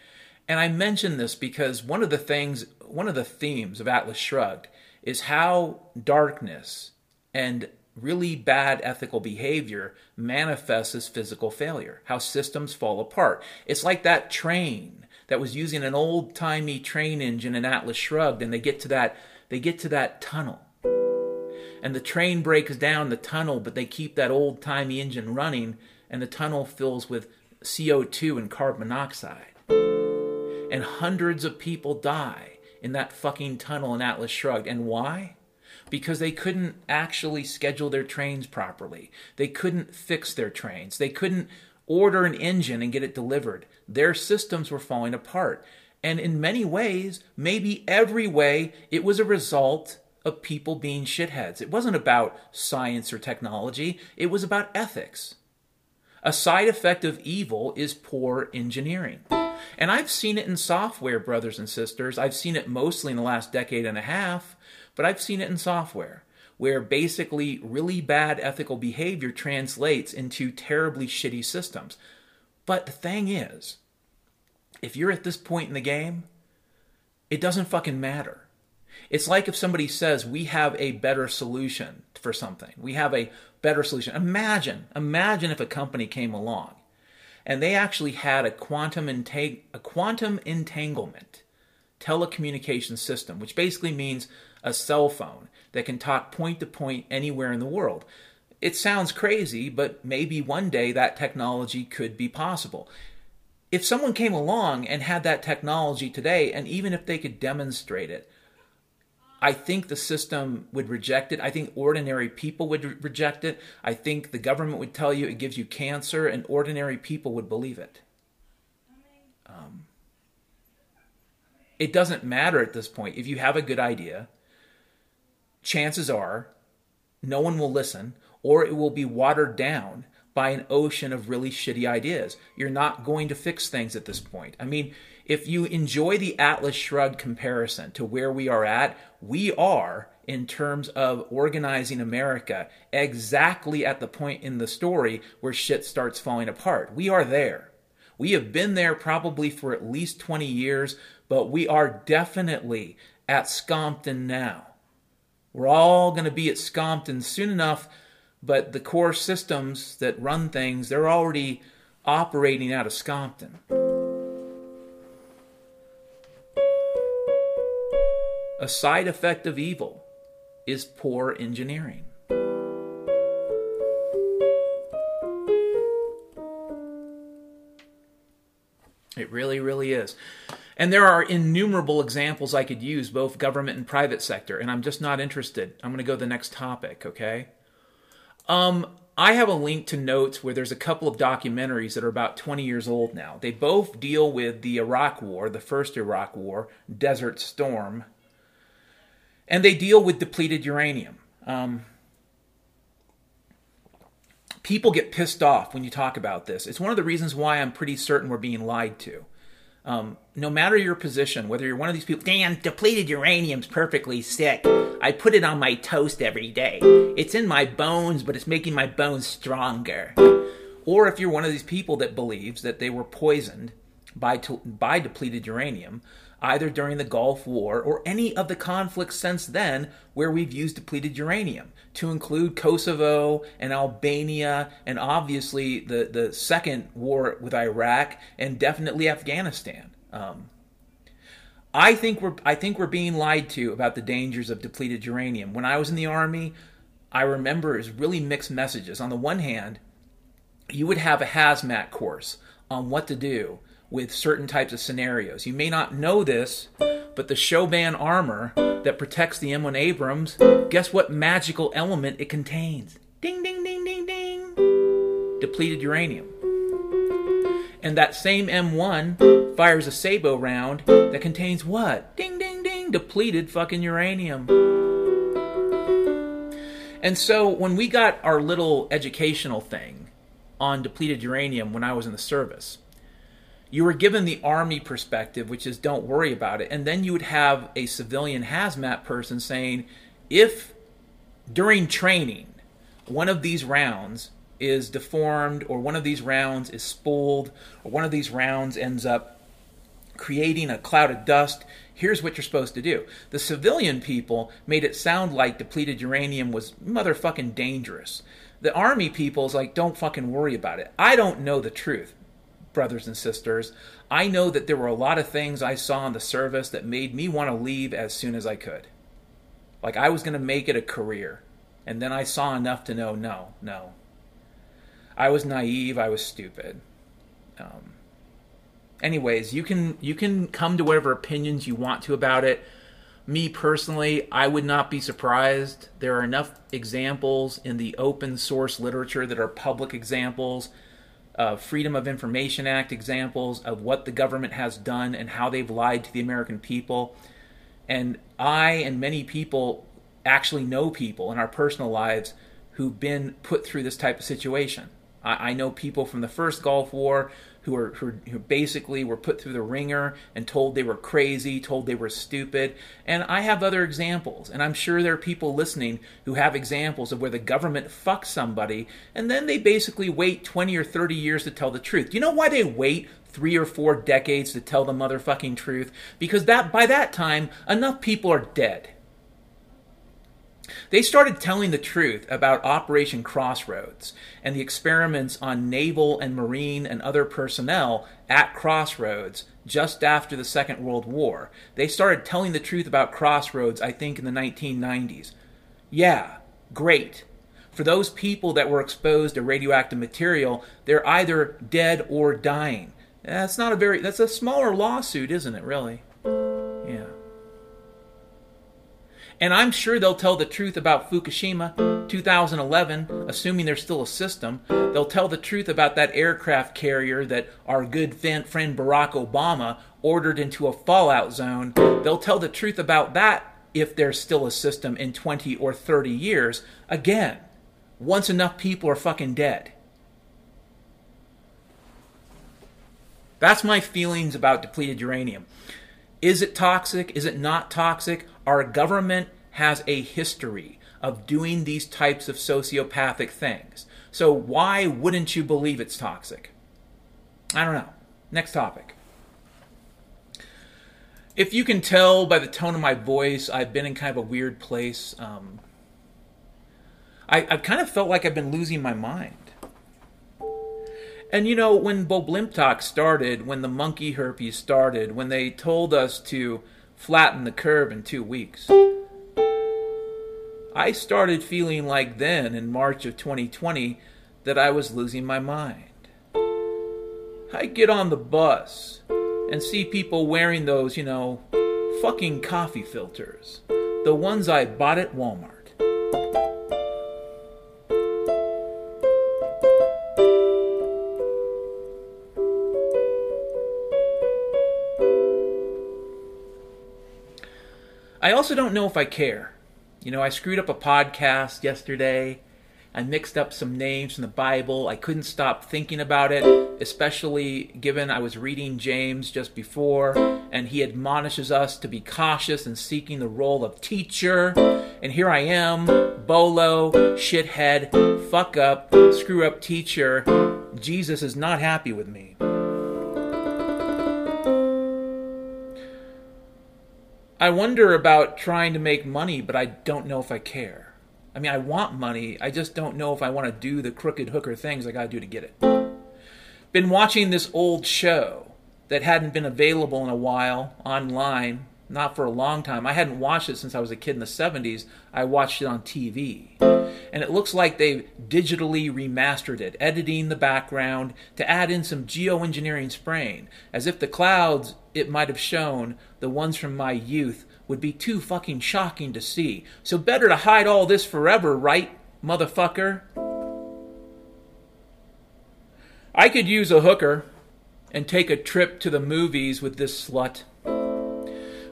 And I mention this because one of the things, one of the themes of Atlas Shrugged is how darkness and really bad ethical behavior manifests as physical failure, how systems fall apart. It's like that train that was using an old timey train engine and Atlas Shrugged, and they get to that they get to that tunnel. And the train breaks down the tunnel, but they keep that old timey engine running, and the tunnel fills with CO2 and carbon monoxide. And hundreds of people die in that fucking tunnel in Atlas Shrugged. And why? Because they couldn't actually schedule their trains properly. They couldn't fix their trains. They couldn't order an engine and get it delivered. Their systems were falling apart. And in many ways, maybe every way, it was a result of people being shitheads. It wasn't about science or technology, it was about ethics. A side effect of evil is poor engineering. And I've seen it in software, brothers and sisters. I've seen it mostly in the last decade and a half, but I've seen it in software where basically really bad ethical behavior translates into terribly shitty systems. But the thing is, if you're at this point in the game, it doesn't fucking matter. It's like if somebody says, We have a better solution for something. We have a better solution. Imagine, imagine if a company came along and they actually had a quantum entang- a quantum entanglement telecommunication system, which basically means a cell phone that can talk point to point anywhere in the world. It sounds crazy, but maybe one day that technology could be possible. If someone came along and had that technology today, and even if they could demonstrate it, I think the system would reject it. I think ordinary people would re- reject it. I think the government would tell you it gives you cancer, and ordinary people would believe it. Um, It doesn't matter at this point. If you have a good idea, chances are no one will listen or it will be watered down by an ocean of really shitty ideas. You're not going to fix things at this point. I mean, if you enjoy the Atlas Shrugged comparison to where we are at, we are, in terms of organizing America, exactly at the point in the story where shit starts falling apart. We are there. We have been there probably for at least 20 years, but we are definitely at Scompton now. We're all going to be at Scompton soon enough, but the core systems that run things, they're already operating out of Scompton. A side effect of evil is poor engineering. It really, really is. And there are innumerable examples I could use, both government and private sector, and I'm just not interested. I'm going to go to the next topic, okay? Um, I have a link to notes where there's a couple of documentaries that are about 20 years old now. They both deal with the Iraq War, the first Iraq War, Desert Storm, and they deal with depleted uranium. Um, people get pissed off when you talk about this. It's one of the reasons why I'm pretty certain we're being lied to. Um, no matter your position, whether you're one of these people, damn, depleted uranium's perfectly sick. I put it on my toast every day. It's in my bones, but it's making my bones stronger. Or if you're one of these people that believes that they were poisoned by, to, by depleted uranium, either during the Gulf War or any of the conflicts since then where we've used depleted uranium, to include Kosovo and Albania, and obviously the, the second war with Iraq, and definitely Afghanistan. Um, I think we're I think we're being lied to about the dangers of depleted uranium. When I was in the army, I remember was really mixed messages. On the one hand, you would have a hazmat course on what to do with certain types of scenarios. You may not know this, but the Chobham armor that protects the M1 Abrams, guess what magical element it contains? Ding, ding, ding, ding, ding. Depleted uranium. And that same M1 fires a Sabot round that contains what? Ding, ding, ding. Depleted fucking uranium. And so when we got our little educational thing on depleted uranium when I was in the service, you were given the army perspective, which is don't worry about it. And then you would have a civilian hazmat person saying, if during training one of these rounds is deformed, or one of these rounds is spooled, or one of these rounds ends up creating a cloud of dust, here's what you're supposed to do. The civilian people made it sound like depleted uranium was motherfucking dangerous. The army people's like, don't fucking worry about it. I don't know the truth brothers and sisters. I know that there were a lot of things I saw in the service that made me want to leave as soon as I could. Like I was going to make it a career. And then I saw enough to know no, no. I was naive, I was stupid. Um, anyways, you can you can come to whatever opinions you want to about it. Me personally, I would not be surprised. There are enough examples in the open source literature that are public examples uh, Freedom of Information Act examples of what the government has done and how they've lied to the American people. And I and many people actually know people in our personal lives who've been put through this type of situation. I, I know people from the first Gulf War who are who, who basically were put through the ringer and told they were crazy, told they were stupid. And I have other examples, and I'm sure there are people listening who have examples of where the government fucks somebody and then they basically wait 20 or 30 years to tell the truth. You know why they wait three or four decades to tell the motherfucking truth? Because that by that time enough people are dead. They started telling the truth about Operation Crossroads and the experiments on naval and marine and other personnel at Crossroads just after the Second World War. They started telling the truth about Crossroads, I think, in the 1990s. Yeah, great. For those people that were exposed to radioactive material, they're either dead or dying. That's not a very, that's a smaller lawsuit, isn't it, really? And I'm sure they'll tell the truth about Fukushima. 2011, assuming there's still a system, they'll tell the truth about that aircraft carrier that our good friend Barack Obama ordered into a fallout zone. They'll tell the truth about that if there's still a system in 20 or 30 years. Again, once enough people are fucking dead. That's my feelings about depleted uranium. Is it toxic? Is it not toxic? Our government has a history of doing these types of sociopathic things. So why wouldn't you believe it's toxic? I don't know. Next topic. If you can tell by the tone of my voice, I've been in kind of a weird place. Um, I, I've kind of felt like I've been losing my mind. And you know, when Bob Talk started, when the monkey herpes started, when they told us to flatten the curve in two weeks, I started feeling like then, in March of 2020, that I was losing my mind. I get on the bus and see people wearing those, you know, fucking coffee filters, the ones I bought at Walmart. I also don't know if I care. You know, I screwed up a podcast yesterday. I mixed up some names from the Bible. I couldn't stop thinking about it, especially given I was reading James just before, and he admonishes us to be cautious in seeking the role of teacher. And here I am, bolo, shithead, fuck up, screw up teacher. Jesus is not happy with me. I wonder about trying to make money, but I don't know if I care. I mean, I want money. I just don't know if I want to do the crooked hooker things I got to do to get it. Been watching this old show that hadn't been available in a while online, not for a long time. I hadn't watched it since I was a kid in the 70s. I watched it on TV. And it looks like they've digitally remastered it, editing the background to add in some geoengineering spraying, as if the clouds it might have shown, the ones from my youth, would be too fucking shocking to see. So better to hide all this forever, right, motherfucker? I could use a hooker and take a trip to the movies with this slut.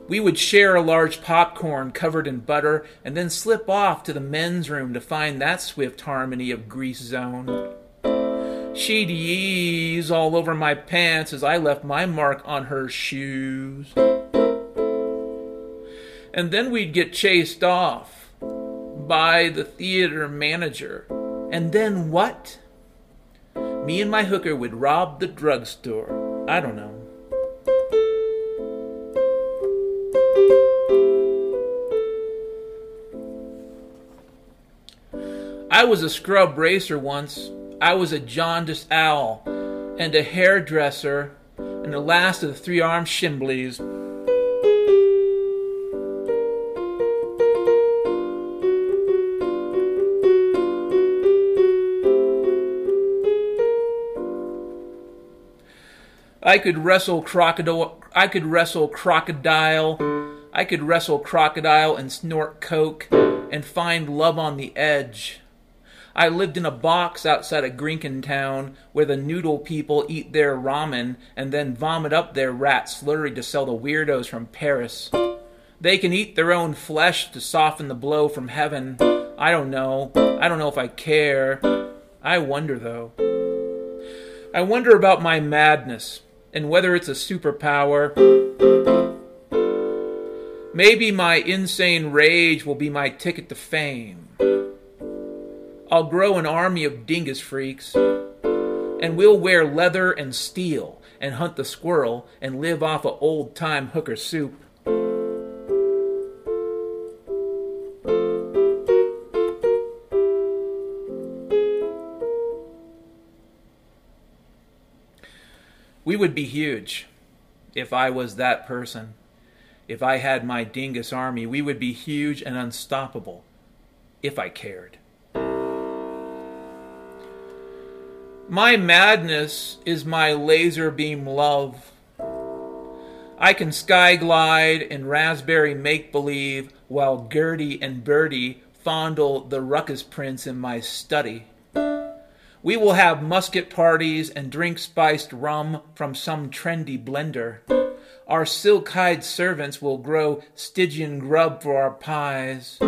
We would share a large popcorn covered in butter and then slip off to the men's room to find that swift harmony of grease zone. She'd ease all over my pants as I left my mark on her shoes. And then we'd get chased off by the theater manager. And then what? Me and my hooker would rob the drugstore. I don't know. I was a scrub racer once. I was a jaundiced owl and a hairdresser and the last of the three armed shimblies. I could wrestle crocodile. I could wrestle crocodile. I could wrestle crocodile and snort coke and find love on the edge. I lived in a box outside of Grinkin Town where the noodle people eat their ramen and then vomit up their rat slurry to sell the weirdos from Paris. They can eat their own flesh to soften the blow from heaven. I don't know. I don't know if I care. I wonder, though. I wonder about my madness and whether it's a superpower. Maybe my insane rage will be my ticket to fame. I'll grow an army of dingus freaks, and we'll wear leather and steel and hunt the squirrel and live off of old time hooker soup. We would be huge if I was that person. If I had my dingus army, we would be huge and unstoppable if I cared. My madness is my laser beam love. I can sky glide in raspberry make believe while Gertie and Bertie fondle the ruckus prince in my study. We will have musket parties and drink spiced rum from some trendy blender. Our silk hide servants will grow Stygian grub for our pies.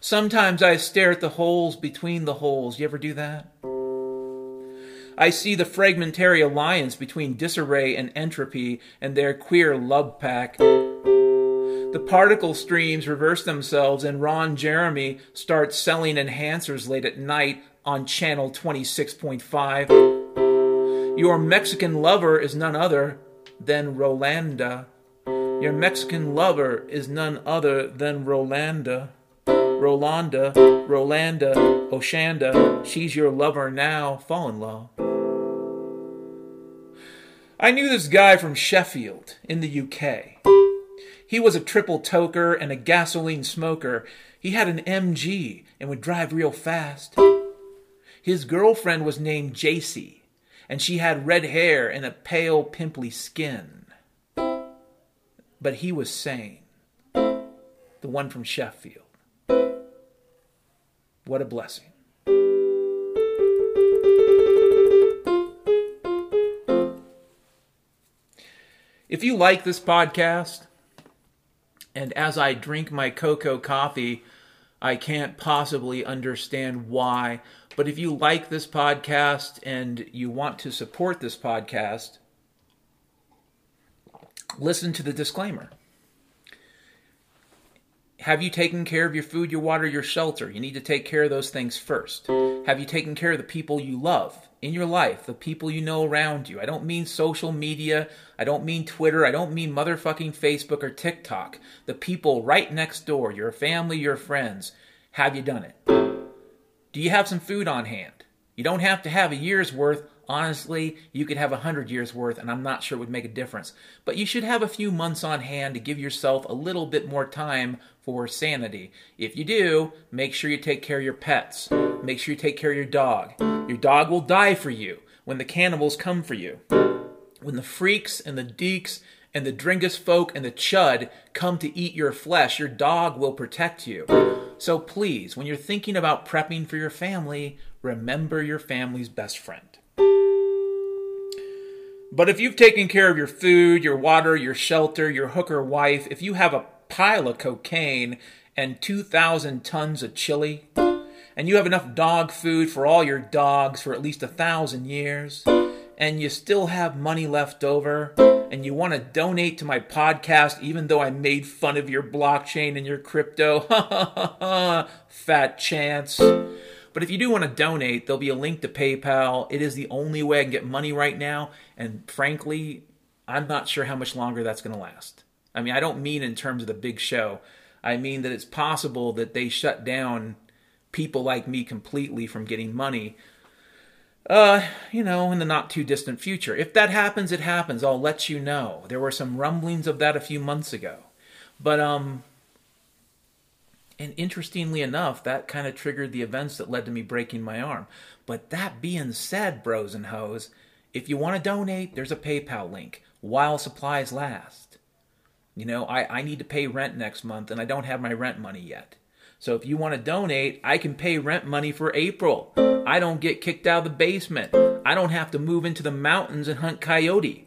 Sometimes I stare at the holes between the holes. You ever do that? I see the fragmentary alliance between disarray and entropy and their queer love pack. The particle streams reverse themselves, and Ron Jeremy starts selling enhancers late at night on channel 26.5. Your Mexican lover is none other than Rolanda. Your Mexican lover is none other than Rolanda. Rolanda, Rolanda, Oshanda, she's your lover now, fall in love. I knew this guy from Sheffield in the UK. He was a triple toker and a gasoline smoker. He had an MG and would drive real fast. His girlfriend was named Jacy, and she had red hair and a pale, pimply skin. But he was sane. The one from Sheffield. What a blessing. If you like this podcast, and as I drink my cocoa coffee, I can't possibly understand why. But if you like this podcast and you want to support this podcast, listen to the disclaimer. Have you taken care of your food, your water, your shelter? You need to take care of those things first. Have you taken care of the people you love in your life, the people you know around you? I don't mean social media. I don't mean Twitter. I don't mean motherfucking Facebook or TikTok. The people right next door, your family, your friends. Have you done it? Do you have some food on hand? You don't have to have a year's worth. Honestly, you could have a hundred years worth, and I'm not sure it would make a difference. But you should have a few months on hand to give yourself a little bit more time for sanity. If you do, make sure you take care of your pets. Make sure you take care of your dog. Your dog will die for you when the cannibals come for you. When the freaks and the deeks and the dringus folk and the chud come to eat your flesh, your dog will protect you. So please, when you're thinking about prepping for your family, remember your family's best friend. But if you've taken care of your food, your water, your shelter, your hooker wife, if you have a pile of cocaine and 2,000 tons of chili, and you have enough dog food for all your dogs for at least a thousand years, and you still have money left over, and you want to donate to my podcast even though I made fun of your blockchain and your crypto, fat chance. But if you do want to donate, there'll be a link to PayPal. It is the only way I can get money right now, and frankly, I'm not sure how much longer that's going to last. I mean, I don't mean in terms of the big show. I mean that it's possible that they shut down people like me completely from getting money. Uh, you know, in the not too distant future. If that happens, it happens. I'll let you know. There were some rumblings of that a few months ago. But um and interestingly enough, that kind of triggered the events that led to me breaking my arm. But that being said, bros and hoes, if you want to donate, there's a PayPal link while supplies last. You know, I, I need to pay rent next month and I don't have my rent money yet. So if you want to donate, I can pay rent money for April. I don't get kicked out of the basement. I don't have to move into the mountains and hunt coyote.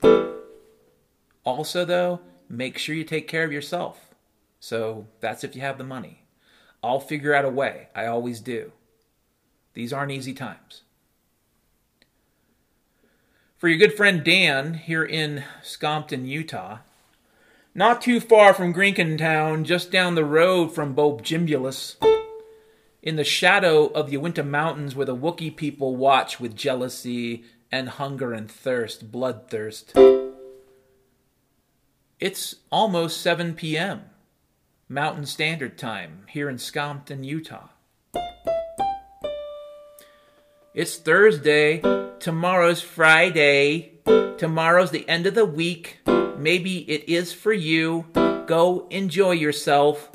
Also, though, make sure you take care of yourself. So that's if you have the money. I'll figure out a way. I always do. These aren't easy times. For your good friend Dan here in Scompton, Utah, not too far from Town, just down the road from Bobjimbulus, in the shadow of the Uinta Mountains where the Wookiee people watch with jealousy and hunger and thirst, bloodthirst. It's almost 7 p.m. Mountain Standard Time here in Scompton, Utah. It's Thursday. Tomorrow's Friday. Tomorrow's the end of the week. Maybe it is for you. Go enjoy yourself.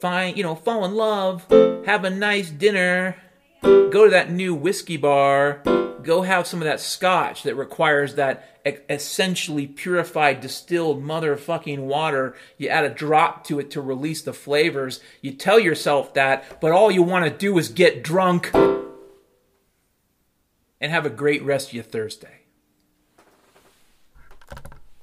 Find, you know, fall in love. Have a nice dinner. Go to that new whiskey bar. go have some of that scotch that requires that essentially purified distilled motherfucking water. You add a drop to it to release the flavors. You tell yourself that, but all you want to do is get drunk and have a great rest of your Thursday.